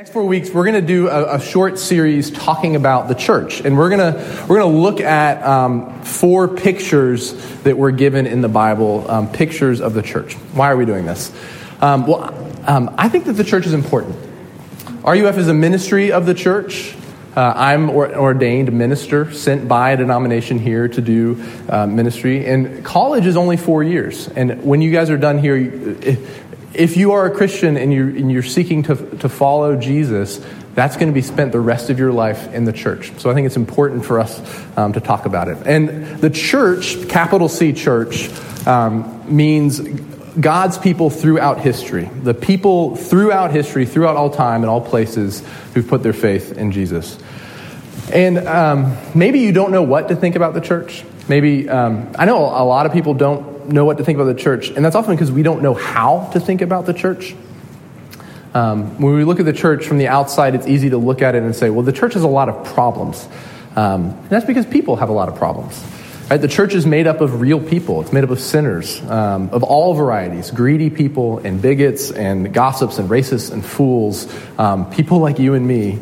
Next four weeks, we're going to do a, a, short series talking about the church, and we're going to we're going to look at um, four pictures that were given in the Bible, um, pictures of the church. Why are we doing this? Um, well, um, I think that the church is important. RUF is a ministry of the church. Uh, I'm or, ordained minister, sent by a denomination here to do uh, ministry. And college is only four years. And when you guys are done here, if you are a Christian and you're, and you're seeking to, to follow Jesus, that's going to be spent the rest of your life in the church. So I think it's important for us um, to talk about it. And the church, capital C church, um, means God's people throughout history. The people throughout history, throughout all time, and all places who've put their faith in Jesus. And um, maybe you don't know what to think about the church. Maybe, um, I know a lot of people don't know what to think about the church, and that's often because we don't know how to think about the church. Um, when we look at the church from the outside, it's easy to look at it and say, well, the church has a lot of problems. Um, and that's because people have a lot of problems. Right? The church is made up of real people. It's made up of sinners um, of all varieties greedy people, and bigots, and gossips, and racists, and fools, um, people like you and me.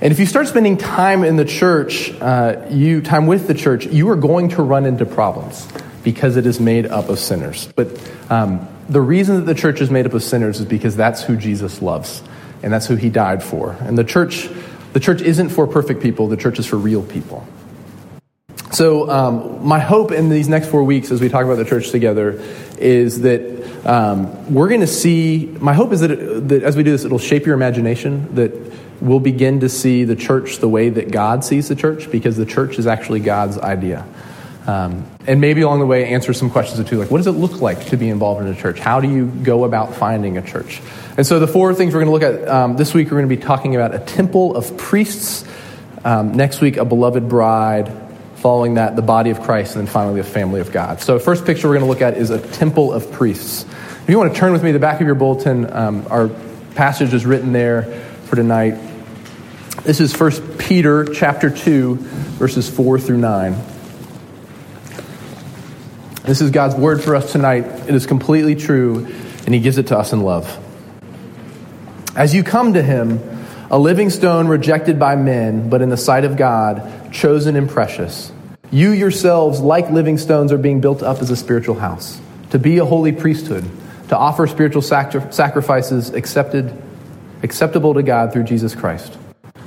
And if you start spending time in the church, uh, you time with the church, you are going to run into problems because it is made up of sinners. But um, the reason that the church is made up of sinners is because that's who Jesus loves, and that's who he died for. And the church, the church isn't for perfect people, the church is for real people. So, um, my hope in these next four weeks as we talk about the church together is that um, we're going to see. My hope is that, it, that as we do this, it'll shape your imagination, that we'll begin to see the church the way that God sees the church, because the church is actually God's idea. Um, and maybe along the way answer some questions two like what does it look like to be involved in a church? How do you go about finding a church? And so the four things we're going to look at um, this week we're going to be talking about a temple of priests um, next week a beloved bride following that the body of christ and then finally the family of god. So first picture we're going to look at is a temple of priests. If you want to turn with me the back of your bulletin um, our passage is written there for tonight. This is 1 peter chapter 2 verses 4 through 9 this is God's word for us tonight. It is completely true, and He gives it to us in love. As you come to Him, a living stone rejected by men, but in the sight of God, chosen and precious, you yourselves, like living stones, are being built up as a spiritual house, to be a holy priesthood, to offer spiritual sacrifices accepted, acceptable to God through Jesus Christ.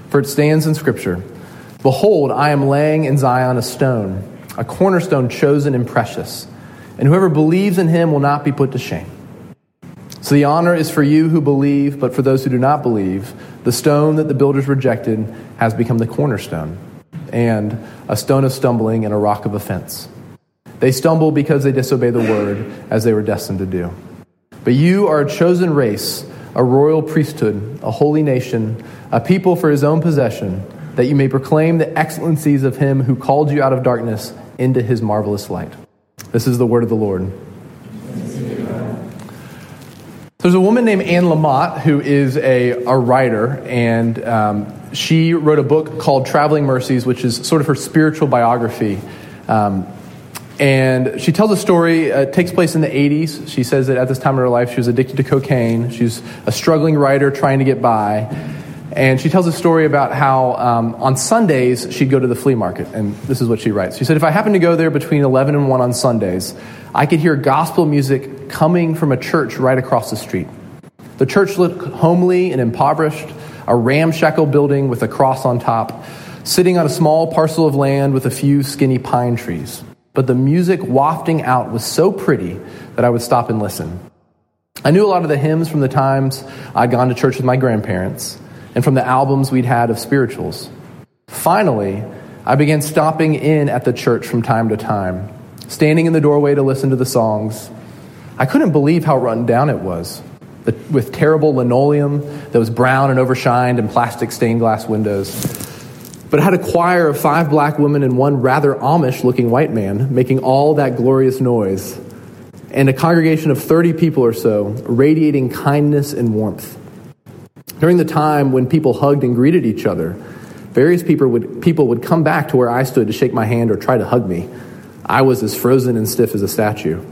For it stands in Scripture Behold, I am laying in Zion a stone a cornerstone chosen and precious, and whoever believes in him will not be put to shame. So the honor is for you who believe, but for those who do not believe, the stone that the builders rejected has become the cornerstone, and a stone of stumbling and a rock of offense. They stumble because they disobey the word as they were destined to do. But you are a chosen race, a royal priesthood, a holy nation, a people for his own possession, that you may proclaim the excellencies of him who called you out of darkness into his marvelous light. This is the word of the Lord. There's a woman named Anne Lamott who is a, a writer, and um, she wrote a book called Traveling Mercies, which is sort of her spiritual biography. Um, and she tells a story, uh, takes place in the 80s. She says that at this time in her life, she was addicted to cocaine. She's a struggling writer trying to get by. And she tells a story about how um, on Sundays she'd go to the flea market. And this is what she writes. She said, If I happened to go there between 11 and 1 on Sundays, I could hear gospel music coming from a church right across the street. The church looked homely and impoverished, a ramshackle building with a cross on top, sitting on a small parcel of land with a few skinny pine trees. But the music wafting out was so pretty that I would stop and listen. I knew a lot of the hymns from the times I'd gone to church with my grandparents and from the albums we'd had of spirituals. Finally, I began stopping in at the church from time to time, standing in the doorway to listen to the songs. I couldn't believe how run down it was, with terrible linoleum that was brown and overshined and plastic stained glass windows. But it had a choir of five black women and one rather Amish looking white man making all that glorious noise, and a congregation of 30 people or so radiating kindness and warmth. During the time when people hugged and greeted each other, various people would, people would come back to where I stood to shake my hand or try to hug me. I was as frozen and stiff as a statue.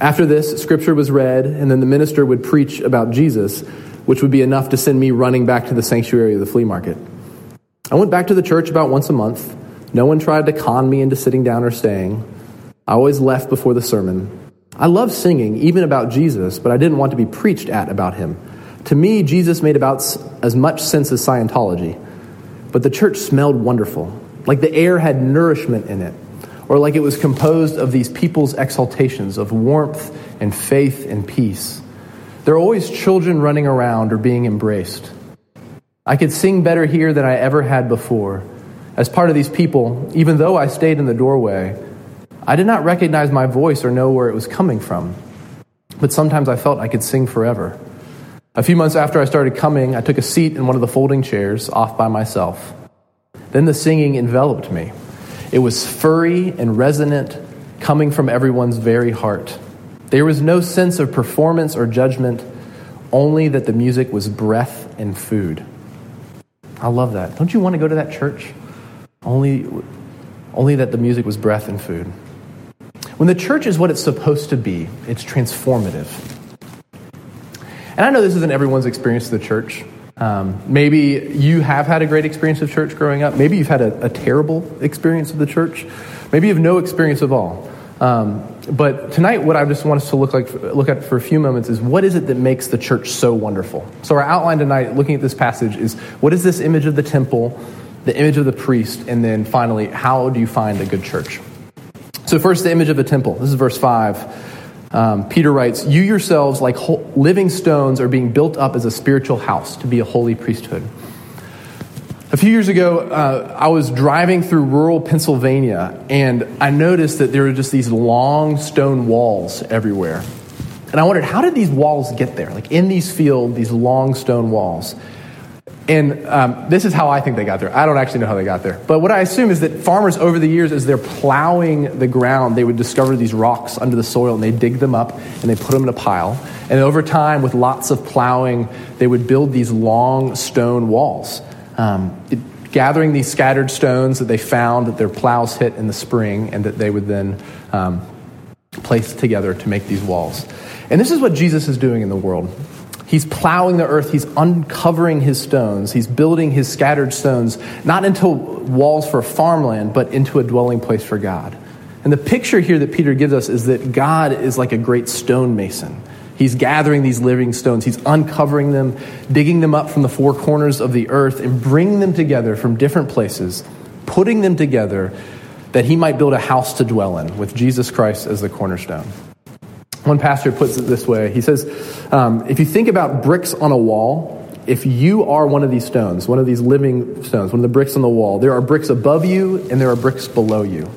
After this, scripture was read, and then the minister would preach about Jesus. which would be enough to send me running back to the sanctuary of the flea market. I went back to the church about once a month. No one tried to con me into sitting down or staying. I always left before the sermon. I loved singing, even about Jesus, but I didn't want to be preached at about him. To me, Jesus made about as much sense as Scientology. But the church smelled wonderful, like the air had nourishment in it, or like it was composed of these people's exaltations of warmth and faith and peace. There are always children running around or being embraced. I could sing better here than I ever had before. As part of these people, even though I stayed in the doorway, I did not recognize my voice or know where it was coming from. But sometimes I felt I could sing forever. A few months after I started coming, I took a seat in one of the folding chairs off by myself. Then the singing enveloped me. It was furry and resonant, coming from everyone's very heart. There was no sense of performance or judgment, only that the music was breath and food. I love that. Don't you want to go to that church? Only, only that the music was breath and food. When the church is what it's supposed to be, it's transformative. And I know this isn't everyone's experience of the church. Um, maybe you have had a great experience of church growing up. Maybe you've had a, a terrible experience of the church. Maybe you have no experience at all. Um, but tonight, what I just want us to look like, look at for a few moments is what is it that makes the church so wonderful? So our outline tonight, looking at this passage, is what is this image of the temple, the image of the priest, and then finally, how do you find a good church? So, first, the image of the temple. This is verse 5. Um, Peter writes, You yourselves, like living stones, are being built up as a spiritual house to be a holy priesthood. A few years ago, uh, I was driving through rural Pennsylvania, and I noticed that there were just these long stone walls everywhere. And I wondered, how did these walls get there? Like in these fields, these long stone walls. And um, this is how I think they got there. I don't actually know how they got there. But what I assume is that farmers, over the years, as they're plowing the ground, they would discover these rocks under the soil and they dig them up and they put them in a pile. And over time, with lots of plowing, they would build these long stone walls, um, it, gathering these scattered stones that they found that their plows hit in the spring and that they would then um, place together to make these walls. And this is what Jesus is doing in the world. He's plowing the earth, he's uncovering his stones, he's building his scattered stones, not into walls for farmland, but into a dwelling place for God. And the picture here that Peter gives us is that God is like a great stonemason. He's gathering these living stones, he's uncovering them, digging them up from the four corners of the earth, and bringing them together from different places, putting them together that he might build a house to dwell in with Jesus Christ as the cornerstone. One pastor puts it this way He says, um, If you think about bricks on a wall, if you are one of these stones, one of these living stones, one of the bricks on the wall, there are bricks above you and there are bricks below you.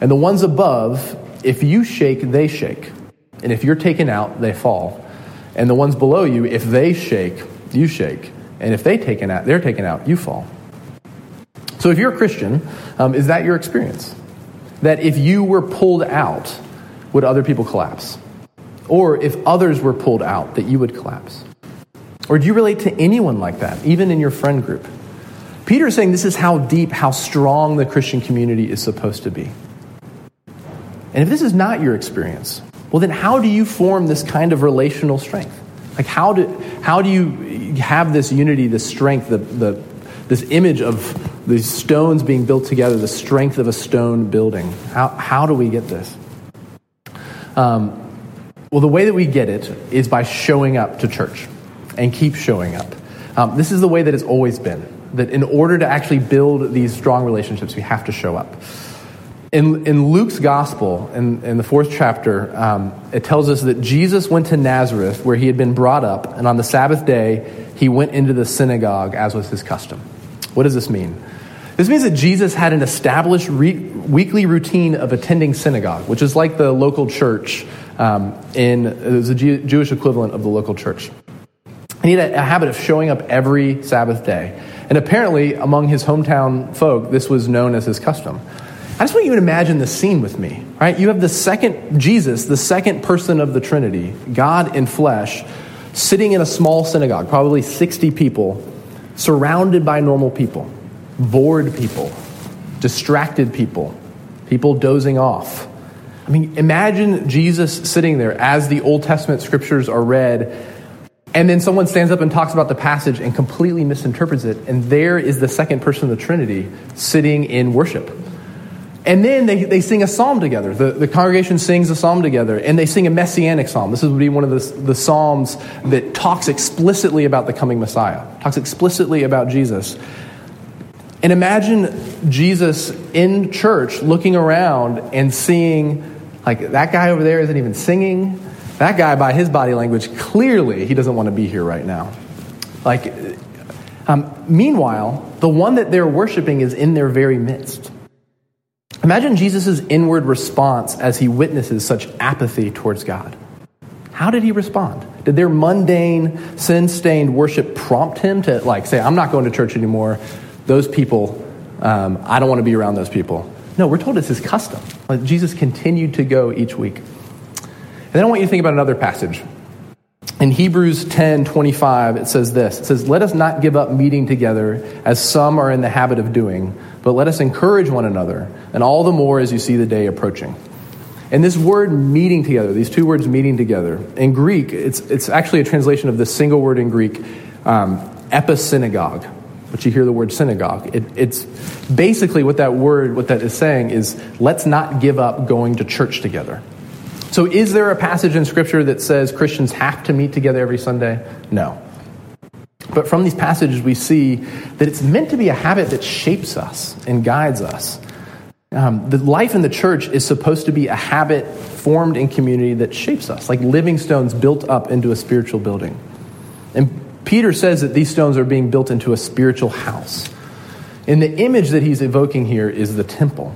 And the ones above, if you shake, they shake. And if you're taken out, they fall. And the ones below you, if they shake, you shake. And if they taken out, they're taken out, you fall. So if you're a Christian, um, is that your experience? That if you were pulled out, would other people collapse? Or if others were pulled out, that you would collapse? Or do you relate to anyone like that, even in your friend group? Peter is saying this is how deep, how strong the Christian community is supposed to be. And if this is not your experience, well, then how do you form this kind of relational strength? Like, how do, how do you have this unity, this strength, the, the, this image of these stones being built together, the strength of a stone building? How, how do we get this? Um, well, the way that we get it is by showing up to church and keep showing up. Um, this is the way that it's always been. That in order to actually build these strong relationships, we have to show up. In, in Luke's gospel, in, in the fourth chapter, um, it tells us that Jesus went to Nazareth where he had been brought up, and on the Sabbath day, he went into the synagogue as was his custom. What does this mean? This means that Jesus had an established re- weekly routine of attending synagogue, which is like the local church um, in it was a Jew- Jewish equivalent of the local church. He had a, a habit of showing up every Sabbath day. And apparently, among his hometown folk, this was known as his custom. I just want you to imagine the scene with me, right? You have the second Jesus, the second person of the Trinity, God in flesh, sitting in a small synagogue, probably 60 people, surrounded by normal people, bored people, distracted people, people dozing off, I mean, imagine Jesus sitting there as the Old Testament scriptures are read, And then someone stands up and talks about the passage and completely misinterprets it. And there is the second person of the Trinity sitting in worship. And then they, they sing a psalm together. The, the congregation sings a psalm together, and they sing a messianic psalm. This would be one of the, the psalms that talks explicitly about the coming Messiah, talks explicitly about Jesus. And imagine Jesus in church looking around and seeing, like, that guy over there isn't even singing. That guy, by his body language, clearly he doesn't want to be here right now. Like, um, meanwhile, the one that they're worshiping is in their very midst. Imagine Jesus' inward response as he witnesses such apathy towards God. How did he respond? Did their mundane, sin stained worship prompt him to, like, say, I'm not going to church anymore? Those people, um, I don't want to be around those people. No, we're told it's his custom. Like, Jesus continued to go each week. And then I want you to think about another passage. In Hebrews 10 25, it says this It says, Let us not give up meeting together as some are in the habit of doing, but let us encourage one another, and all the more as you see the day approaching. And this word meeting together, these two words meeting together, in Greek, it's, it's actually a translation of the single word in Greek, um, episynagogue, which you hear the word synagogue. It, it's basically what that word, what that is saying is, let's not give up going to church together. So, is there a passage in Scripture that says Christians have to meet together every Sunday? No. But from these passages, we see that it's meant to be a habit that shapes us and guides us. Um, the life in the church is supposed to be a habit formed in community that shapes us, like living stones built up into a spiritual building. And Peter says that these stones are being built into a spiritual house. And the image that he's evoking here is the temple.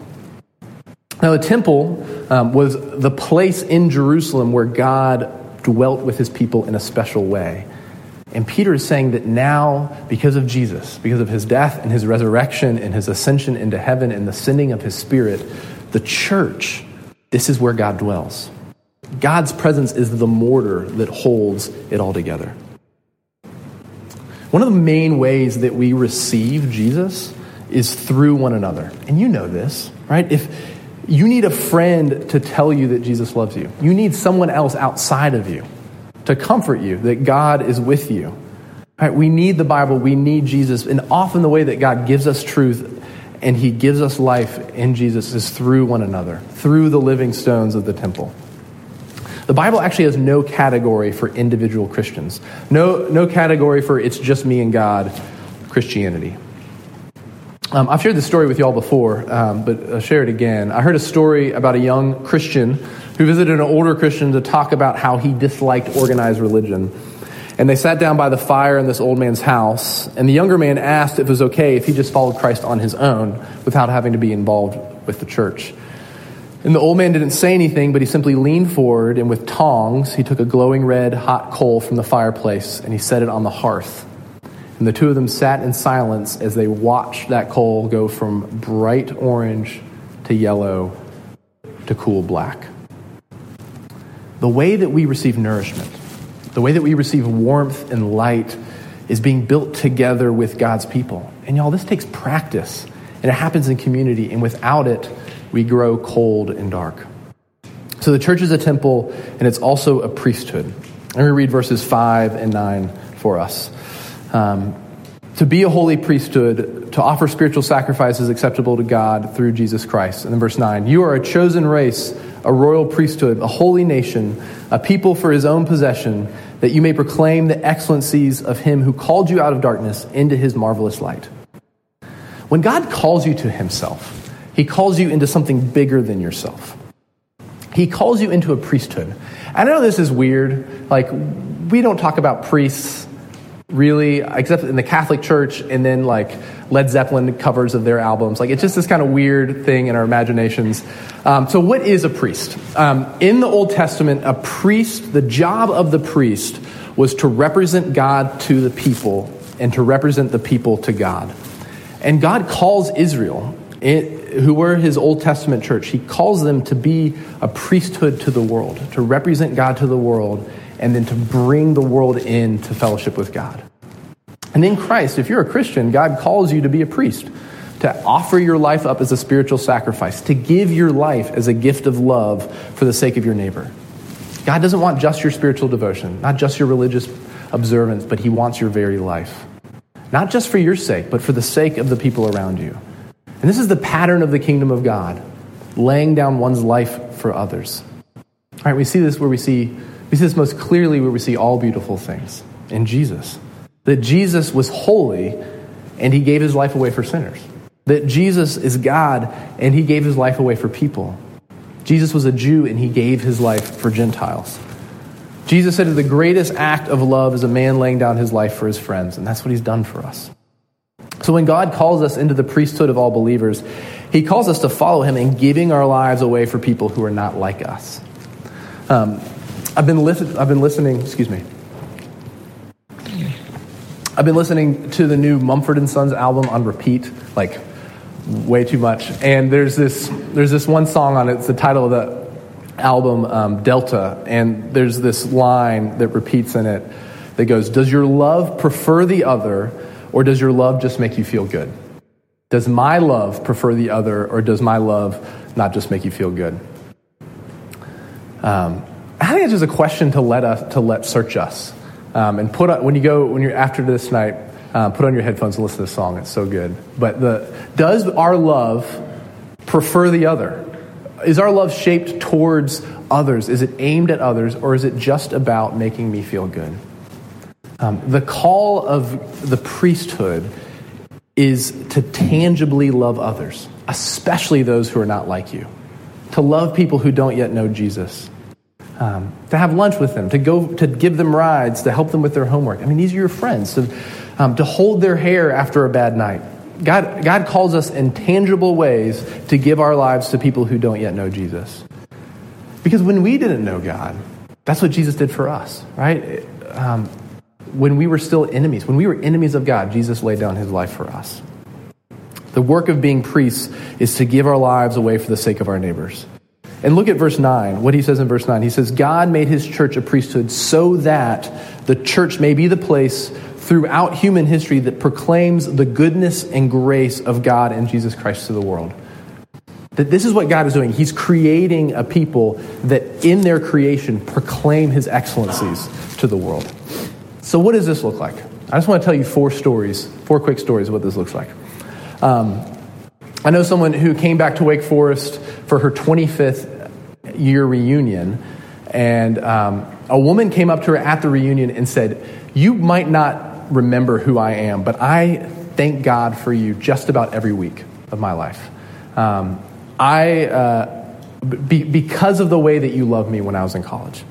Now, the temple um, was the place in Jerusalem where God dwelt with his people in a special way. And Peter is saying that now, because of Jesus, because of his death and his resurrection and his ascension into heaven and the sending of his spirit, the church, this is where God dwells. God's presence is the mortar that holds it all together. One of the main ways that we receive Jesus is through one another. And you know this, right? If you need a friend to tell you that Jesus loves you. You need someone else outside of you to comfort you that God is with you. Right? We need the Bible, we need Jesus, and often the way that God gives us truth and he gives us life in Jesus is through one another, through the living stones of the temple. The Bible actually has no category for individual Christians. No, no category for it's just me and God Christianity. Um, I've shared this story with y'all before, um, but I'll share it again. I heard a story about a young Christian who visited an older Christian to talk about how he disliked organized religion. And they sat down by the fire in this old man's house, and the younger man asked if it was okay if he just followed Christ on his own without having to be involved with the church. And the old man didn't say anything, but he simply leaned forward and with tongs, he took a glowing red hot coal from the fireplace and he set it on the hearth. And the two of them sat in silence as they watched that coal go from bright orange to yellow to cool black. The way that we receive nourishment, the way that we receive warmth and light, is being built together with God's people. And y'all, this takes practice, and it happens in community, and without it, we grow cold and dark. So the church is a temple, and it's also a priesthood. Let me read verses 5 and 9 for us. Um, to be a holy priesthood, to offer spiritual sacrifices acceptable to God through Jesus Christ. And then verse 9 You are a chosen race, a royal priesthood, a holy nation, a people for his own possession, that you may proclaim the excellencies of him who called you out of darkness into his marvelous light. When God calls you to himself, he calls you into something bigger than yourself. He calls you into a priesthood. I know this is weird. Like, we don't talk about priests really, except in the Catholic Church, and then like Led Zeppelin covers of their albums. Like it's just this kind of weird thing in our imaginations. Um, so, what is a priest? Um, in the Old Testament, a priest, the job of the priest was to represent God to the people and to represent the people to God. And God calls Israel, it, who were his Old Testament church, he calls them to be a priesthood to the world, to represent God to the world and then to bring the world into fellowship with God. And in Christ, if you're a Christian, God calls you to be a priest, to offer your life up as a spiritual sacrifice, to give your life as a gift of love for the sake of your neighbor. God doesn't want just your spiritual devotion, not just your religious observance, but he wants your very life. Not just for your sake, but for the sake of the people around you. And this is the pattern of the kingdom of God, laying down one's life for others. All right, we see this where we see we see this most clearly where we see all beautiful things in Jesus. That Jesus was holy and he gave his life away for sinners. That Jesus is God and he gave his life away for people. Jesus was a Jew and he gave his life for Gentiles. Jesus said that the greatest act of love is a man laying down his life for his friends, and that's what he's done for us. So when God calls us into the priesthood of all believers, he calls us to follow him in giving our lives away for people who are not like us. Um, I've, been I've been listening, excuse me. I've been listening to the new Mumford and Sons album on repeat, like way too much. And there's this, there's this one song on it. It's the title of the album, um, Delta. And there's this line that repeats in it that goes, Does your love prefer the other, or does your love just make you feel good? Does my love prefer the other, or does my love not just make you feel good? Um, I think it's just a question to let us to let search us. Um, and put on, when you go when you're after this night, uh, put on your headphones and listen to this song. It's so good. But the, does our love prefer the other? Is our love shaped towards others? Is it aimed at others, or is it just about making me feel good? Um, the call of the priesthood is to tangibly love others, especially those who are not like you, to love people who don't yet know Jesus. Um, to have lunch with them, to go to give them rides, to help them with their homework. I mean, these are your friends. To um, to hold their hair after a bad night. God, God calls us in tangible ways to give our lives to people who don't yet know Jesus. Because when we didn't know God, that's what Jesus did for us, right? Um, when we were still enemies, when we were enemies of God, Jesus laid down his life for us. The work of being priests is to give our lives away for the sake of our neighbors. And look at verse 9, what he says in verse 9. He says, God made his church a priesthood so that the church may be the place throughout human history that proclaims the goodness and grace of God and Jesus Christ to the world. That this is what God is doing. He's creating a people that in their creation proclaim his excellencies to the world. So, what does this look like? I just want to tell you four stories, four quick stories of what this looks like. Um, I know someone who came back to Wake Forest for her 25th year reunion, and um, a woman came up to her at the reunion and said, You might not remember who I am, but I thank God for you just about every week of my life. Um, I, uh, be, because of the way that you loved me when I was in college.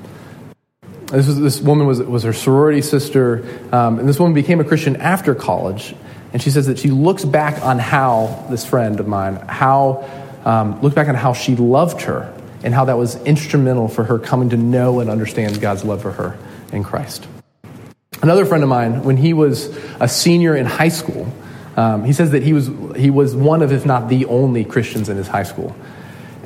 This, was, this woman was, was her sorority sister, um, and this woman became a Christian after college. And she says that she looks back on how, this friend of mine, how, um, looked back on how she loved her and how that was instrumental for her coming to know and understand God's love for her in Christ. Another friend of mine, when he was a senior in high school, um, he says that he was, he was one of, if not the only Christians in his high school.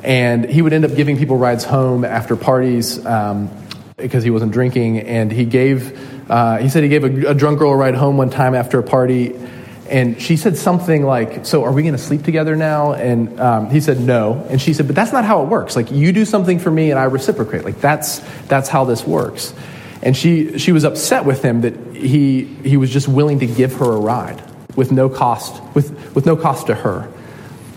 And he would end up giving people rides home after parties um, because he wasn't drinking. And he gave, uh, he said he gave a, a drunk girl a ride home one time after a party. And she said something like, So are we going to sleep together now? And um, he said, No. And she said, But that's not how it works. Like, you do something for me and I reciprocate. Like, that's, that's how this works. And she, she was upset with him that he, he was just willing to give her a ride with no cost, with, with no cost to her.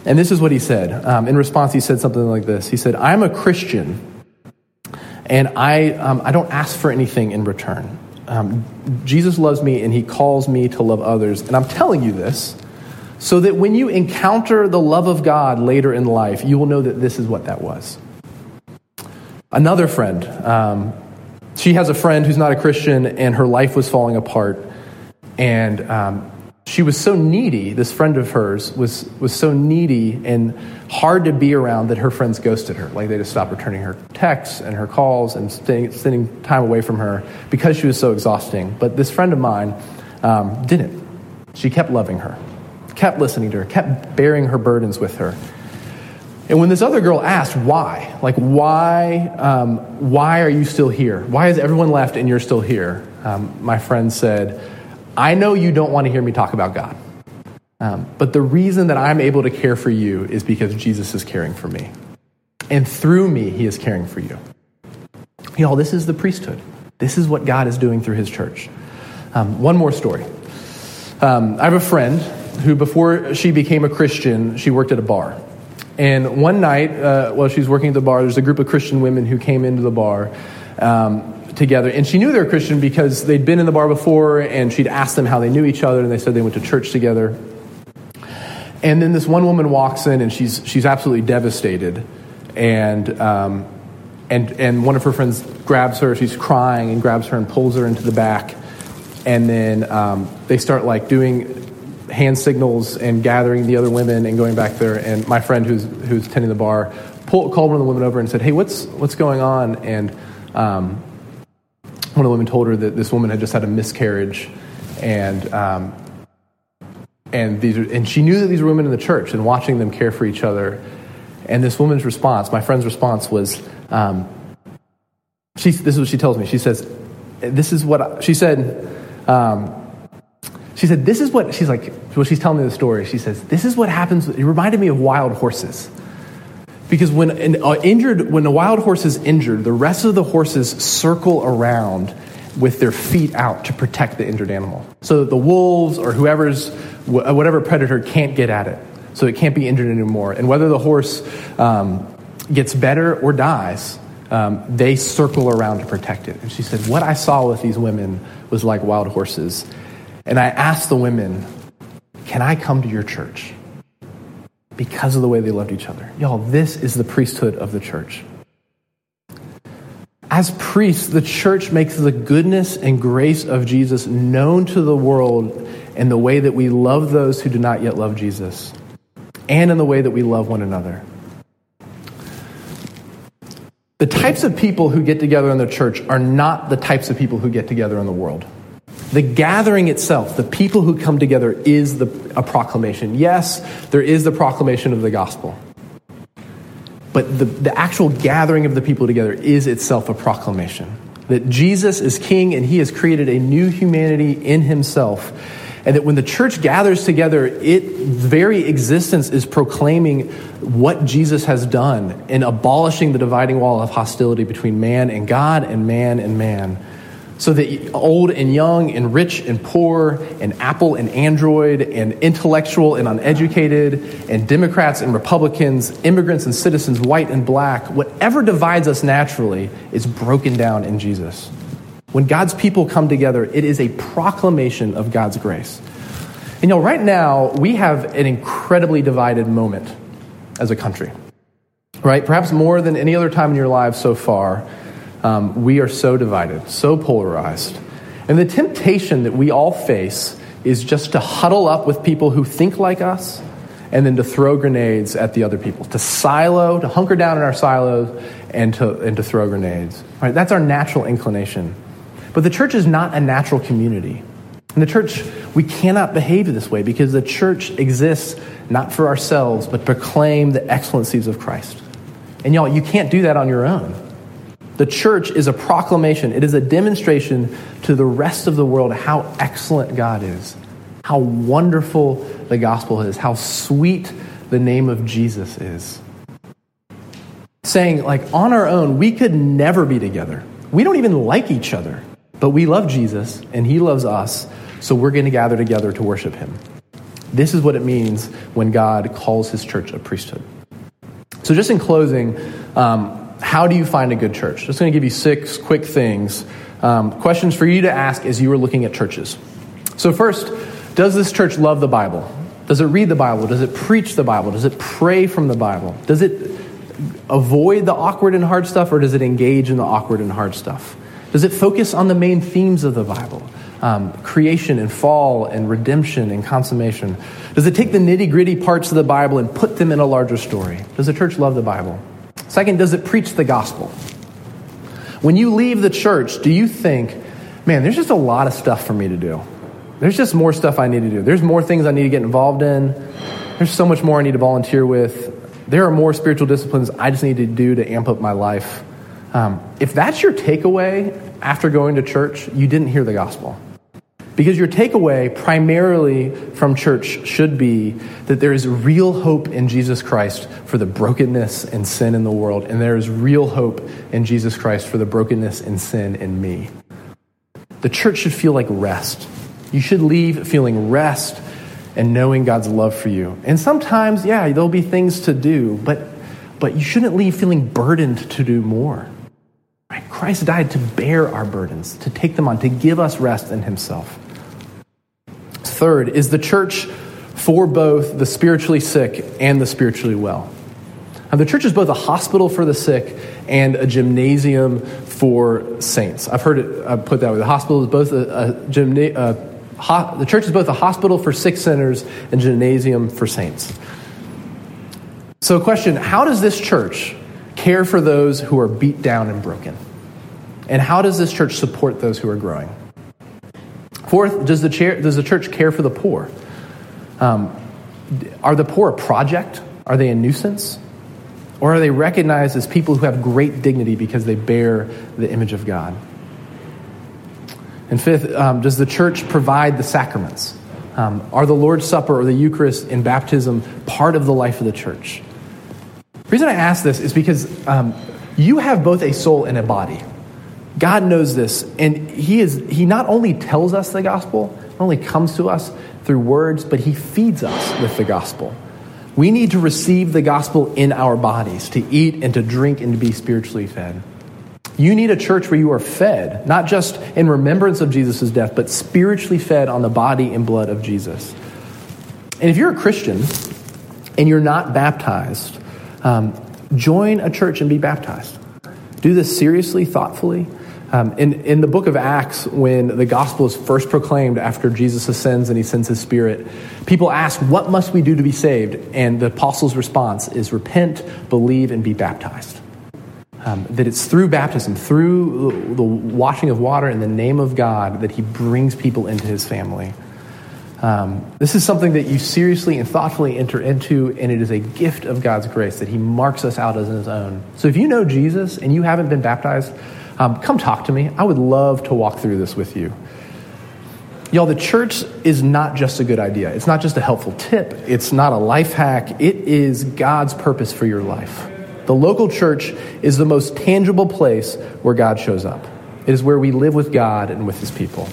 And this is what he said. Um, in response, he said something like this He said, I'm a Christian, and I, um, I don't ask for anything in return. Um, Jesus loves me, and he calls me to love others. And I'm telling you this so that when you encounter the love of God later in life, you will know that this is what that was. Another friend, um, she has a friend who's not a Christian, and her life was falling apart. And um, she was so needy, this friend of hers was, was so needy and hard to be around that her friends ghosted her. Like they just stopped returning her texts and her calls and spending time away from her because she was so exhausting. But this friend of mine um, didn't. She kept loving her, kept listening to her, kept bearing her burdens with her. And when this other girl asked why, like why, um, why are you still here? Why has everyone left and you're still here? Um, my friend said, I know you don't want to hear me talk about God, um, but the reason that I'm able to care for you is because Jesus is caring for me, and through me, He is caring for you. Y'all, this is the priesthood. This is what God is doing through His church. Um, one more story. Um, I have a friend who, before she became a Christian, she worked at a bar. And one night, uh, while she was working at the bar, there's a group of Christian women who came into the bar um, together. And she knew they were Christian because they'd been in the bar before, and she'd asked them how they knew each other, and they said they went to church together. And then this one woman walks in, and she's, she's absolutely devastated. And, um, and, and one of her friends grabs her, she's crying, and grabs her and pulls her into the back. And then um, they start like doing hand signals and gathering the other women and going back there. And my friend who's, who's tending the bar pulled, called one of the women over and said, Hey, what's, what's going on? And um, one of the women told her that this woman had just had a miscarriage and um, and these and she knew that these were women in the church and watching them care for each other and this woman's response my friend's response was um, she, this is what she tells me she says this is what I, she said um, she said, This is what, she's like, well, she's telling me the story. She says, This is what happens. It reminded me of wild horses. Because when an uh, injured, when a wild horse is injured, the rest of the horses circle around with their feet out to protect the injured animal. So that the wolves or whoever's, whatever predator can't get at it. So it can't be injured anymore. And whether the horse um, gets better or dies, um, they circle around to protect it. And she said, What I saw with these women was like wild horses. And I asked the women, Can I come to your church? Because of the way they loved each other. Y'all, this is the priesthood of the church. As priests, the church makes the goodness and grace of Jesus known to the world in the way that we love those who do not yet love Jesus, and in the way that we love one another. The types of people who get together in the church are not the types of people who get together in the world. The gathering itself, the people who come together, is the, a proclamation. Yes, there is the proclamation of the gospel. But the, the actual gathering of the people together is itself a proclamation that Jesus is king and he has created a new humanity in himself. And that when the church gathers together, its very existence is proclaiming what Jesus has done in abolishing the dividing wall of hostility between man and God and man and man so that old and young and rich and poor and Apple and Android and intellectual and uneducated and Democrats and Republicans, immigrants and citizens, white and black, whatever divides us naturally is broken down in Jesus. When God's people come together, it is a proclamation of God's grace. And you know, right now, we have an incredibly divided moment as a country, right? Perhaps more than any other time in your lives so far um, we are so divided, so polarized. And the temptation that we all face is just to huddle up with people who think like us and then to throw grenades at the other people, to silo, to hunker down in our silos and to, and to throw grenades. Right? That's our natural inclination. But the church is not a natural community. In the church, we cannot behave this way because the church exists not for ourselves, but proclaim the excellencies of Christ. And y'all, you can't do that on your own. The church is a proclamation, it is a demonstration to the rest of the world how excellent God is, how wonderful the gospel is, how sweet the name of Jesus is. Saying, like, on our own, we could never be together. We don't even like each other, but we love Jesus and he loves us, so we're going to gather together to worship him. This is what it means when God calls his church a priesthood. So, just in closing, um, how do you find a good church? Just going to give you six quick things, um, questions for you to ask as you are looking at churches. So, first, does this church love the Bible? Does it read the Bible? Does it preach the Bible? Does it pray from the Bible? Does it avoid the awkward and hard stuff, or does it engage in the awkward and hard stuff? Does it focus on the main themes of the Bible? Um, creation and fall and redemption and consummation? Does it take the nitty gritty parts of the Bible and put them in a larger story? Does the church love the Bible? Second, does it preach the gospel? When you leave the church, do you think, man, there's just a lot of stuff for me to do? There's just more stuff I need to do. There's more things I need to get involved in. There's so much more I need to volunteer with. There are more spiritual disciplines I just need to do to amp up my life. Um, if that's your takeaway after going to church, you didn't hear the gospel. Because your takeaway primarily from church should be that there is real hope in Jesus Christ for the brokenness and sin in the world, and there is real hope in Jesus Christ for the brokenness and sin in me. The church should feel like rest. You should leave feeling rest and knowing God's love for you. And sometimes, yeah, there'll be things to do, but, but you shouldn't leave feeling burdened to do more. Right? Christ died to bear our burdens, to take them on, to give us rest in Himself. Third, is the church for both the spiritually sick and the spiritually well? Now, the church is both a hospital for the sick and a gymnasium for saints. I've heard it uh, put that way. The hospital is both a, a gymna- uh, ho- the church is both a hospital for sick sinners and gymnasium for saints. So, question How does this church care for those who are beat down and broken? And how does this church support those who are growing? Fourth, does the, chair, does the church care for the poor? Um, are the poor a project? Are they a nuisance? Or are they recognized as people who have great dignity because they bear the image of God? And fifth, um, does the church provide the sacraments? Um, are the Lord's Supper or the Eucharist and baptism part of the life of the church? The reason I ask this is because um, you have both a soul and a body. God knows this, and He is He not only tells us the gospel, not only comes to us through words, but He feeds us with the gospel. We need to receive the gospel in our bodies, to eat and to drink and to be spiritually fed. You need a church where you are fed, not just in remembrance of Jesus' death, but spiritually fed on the body and blood of Jesus. And if you're a Christian and you're not baptized, um, join a church and be baptized. Do this seriously, thoughtfully. Um, in, in the book of Acts, when the gospel is first proclaimed after Jesus ascends and he sends his spirit, people ask, What must we do to be saved? And the apostles' response is repent, believe, and be baptized. Um, that it's through baptism, through the washing of water in the name of God, that He brings people into His family. Um, this is something that you seriously and thoughtfully enter into, and it is a gift of God's grace that He marks us out as His own. So if you know Jesus and you haven't been baptized, um, come talk to me. I would love to walk through this with you. Y'all, the church is not just a good idea. It's not just a helpful tip. It's not a life hack. It is God's purpose for your life. The local church is the most tangible place where God shows up. It is where we live with God and with his people.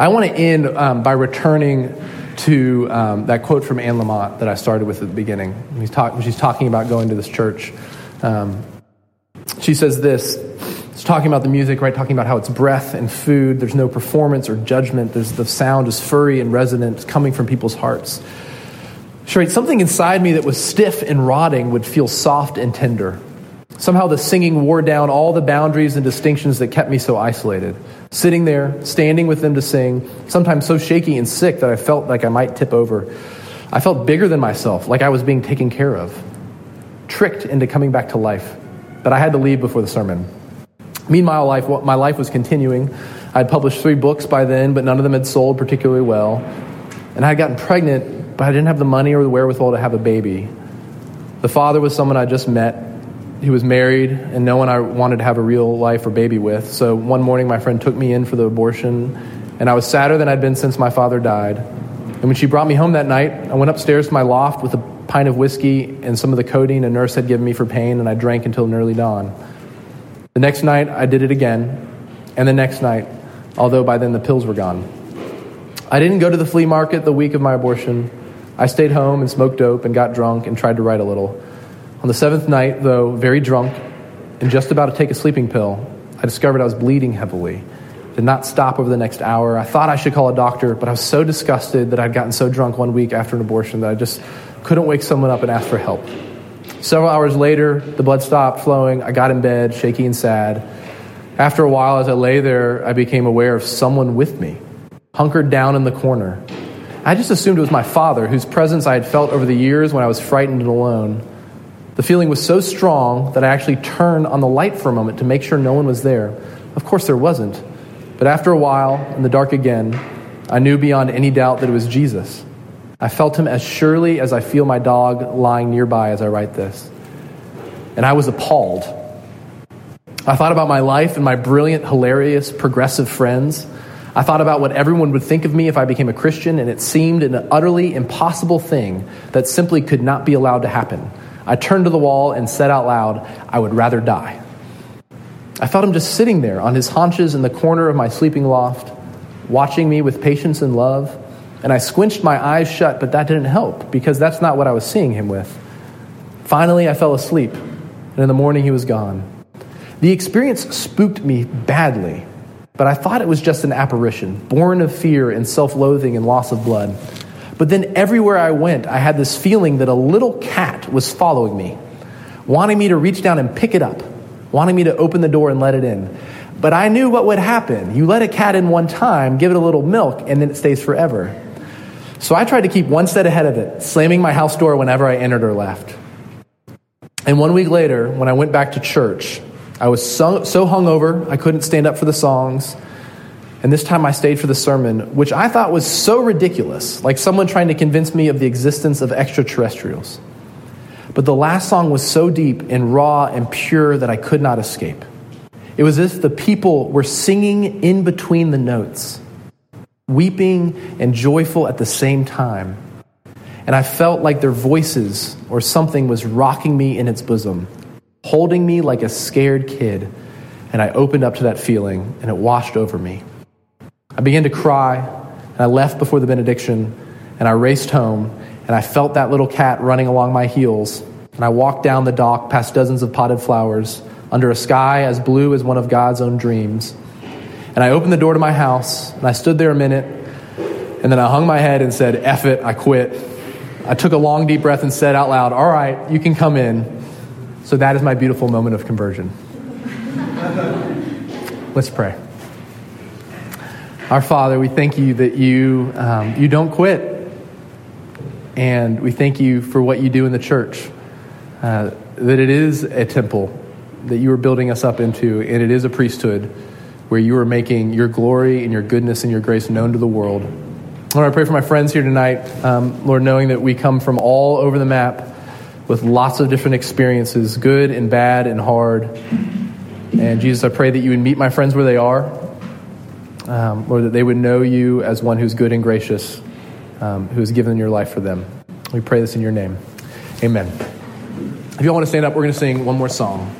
I want to end um, by returning to um, that quote from Anne Lamott that I started with at the beginning. When, talk, she's talking about going to this church. Um, she says this it's talking about the music, right? Talking about how it's breath and food. There's no performance or judgment. There's, the sound is furry and resonant, coming from people's hearts. Sure, something inside me that was stiff and rotting would feel soft and tender. Somehow the singing wore down all the boundaries and distinctions that kept me so isolated. Sitting there, standing with them to sing, sometimes so shaky and sick that I felt like I might tip over. I felt bigger than myself, like I was being taken care of. Tricked into coming back to life. But I had to leave before the sermon. Meanwhile, life, my life was continuing. I'd published three books by then, but none of them had sold particularly well. And I had gotten pregnant but I didn't have the money or the wherewithal to have a baby. The father was someone I just met. He was married and no one I wanted to have a real life or baby with. So one morning, my friend took me in for the abortion, and I was sadder than I'd been since my father died. And when she brought me home that night, I went upstairs to my loft with a pint of whiskey and some of the codeine a nurse had given me for pain, and I drank until nearly dawn. The next night, I did it again, and the next night, although by then the pills were gone. I didn't go to the flea market the week of my abortion. I stayed home and smoked dope and got drunk and tried to write a little. On the seventh night, though very drunk and just about to take a sleeping pill, I discovered I was bleeding heavily. Did not stop over the next hour. I thought I should call a doctor, but I was so disgusted that I'd gotten so drunk one week after an abortion that I just couldn't wake someone up and ask for help. Several hours later, the blood stopped flowing. I got in bed, shaky and sad. After a while, as I lay there, I became aware of someone with me, hunkered down in the corner. I just assumed it was my father, whose presence I had felt over the years when I was frightened and alone. The feeling was so strong that I actually turned on the light for a moment to make sure no one was there. Of course, there wasn't. But after a while, in the dark again, I knew beyond any doubt that it was Jesus. I felt him as surely as I feel my dog lying nearby as I write this. And I was appalled. I thought about my life and my brilliant, hilarious, progressive friends I thought about what everyone would think of me if I became a Christian, and it seemed an utterly impossible thing that simply could not be allowed to happen. I turned to the wall and said out loud, I would rather die. I felt him just sitting there on his haunches in the corner of my sleeping loft, watching me with patience and love. And I squinched my eyes shut, but that didn't help because that's not what I was seeing him with. Finally, I fell asleep, and in the morning, he was gone. The experience spooked me badly, but I thought it was just an apparition, born of fear and self loathing and loss of blood. But then everywhere I went, I had this feeling that a little cat was following me, wanting me to reach down and pick it up, wanting me to open the door and let it in. But I knew what would happen. You let a cat in one time, give it a little milk, and then it stays forever. So I tried to keep one step ahead of it, slamming my house door whenever I entered or left. And one week later, when I went back to church, I was so, so hungover, I couldn't stand up for the songs. And this time I stayed for the sermon, which I thought was so ridiculous, like someone trying to convince me of the existence of extraterrestrials. But the last song was so deep and raw and pure that I could not escape. It was as if the people were singing in between the notes, weeping and joyful at the same time. And I felt like their voices or something was rocking me in its bosom, holding me like a scared kid. And I opened up to that feeling, and it washed over me. I began to cry, and I left before the benediction, and I raced home, and I felt that little cat running along my heels, and I walked down the dock past dozens of potted flowers under a sky as blue as one of God's own dreams. And I opened the door to my house, and I stood there a minute, and then I hung my head and said, F it, I quit. I took a long, deep breath and said out loud, All right, you can come in. So that is my beautiful moment of conversion. Let's pray. Our Father, we thank you that you, um, you don't quit. And we thank you for what you do in the church, uh, that it is a temple that you are building us up into, and it is a priesthood where you are making your glory and your goodness and your grace known to the world. Lord, I pray for my friends here tonight, um, Lord, knowing that we come from all over the map with lots of different experiences, good and bad and hard. And Jesus, I pray that you would meet my friends where they are um, Lord, that they would know you as one who's good and gracious, um, who has given your life for them. We pray this in your name. Amen. If you all want to stand up, we're going to sing one more song.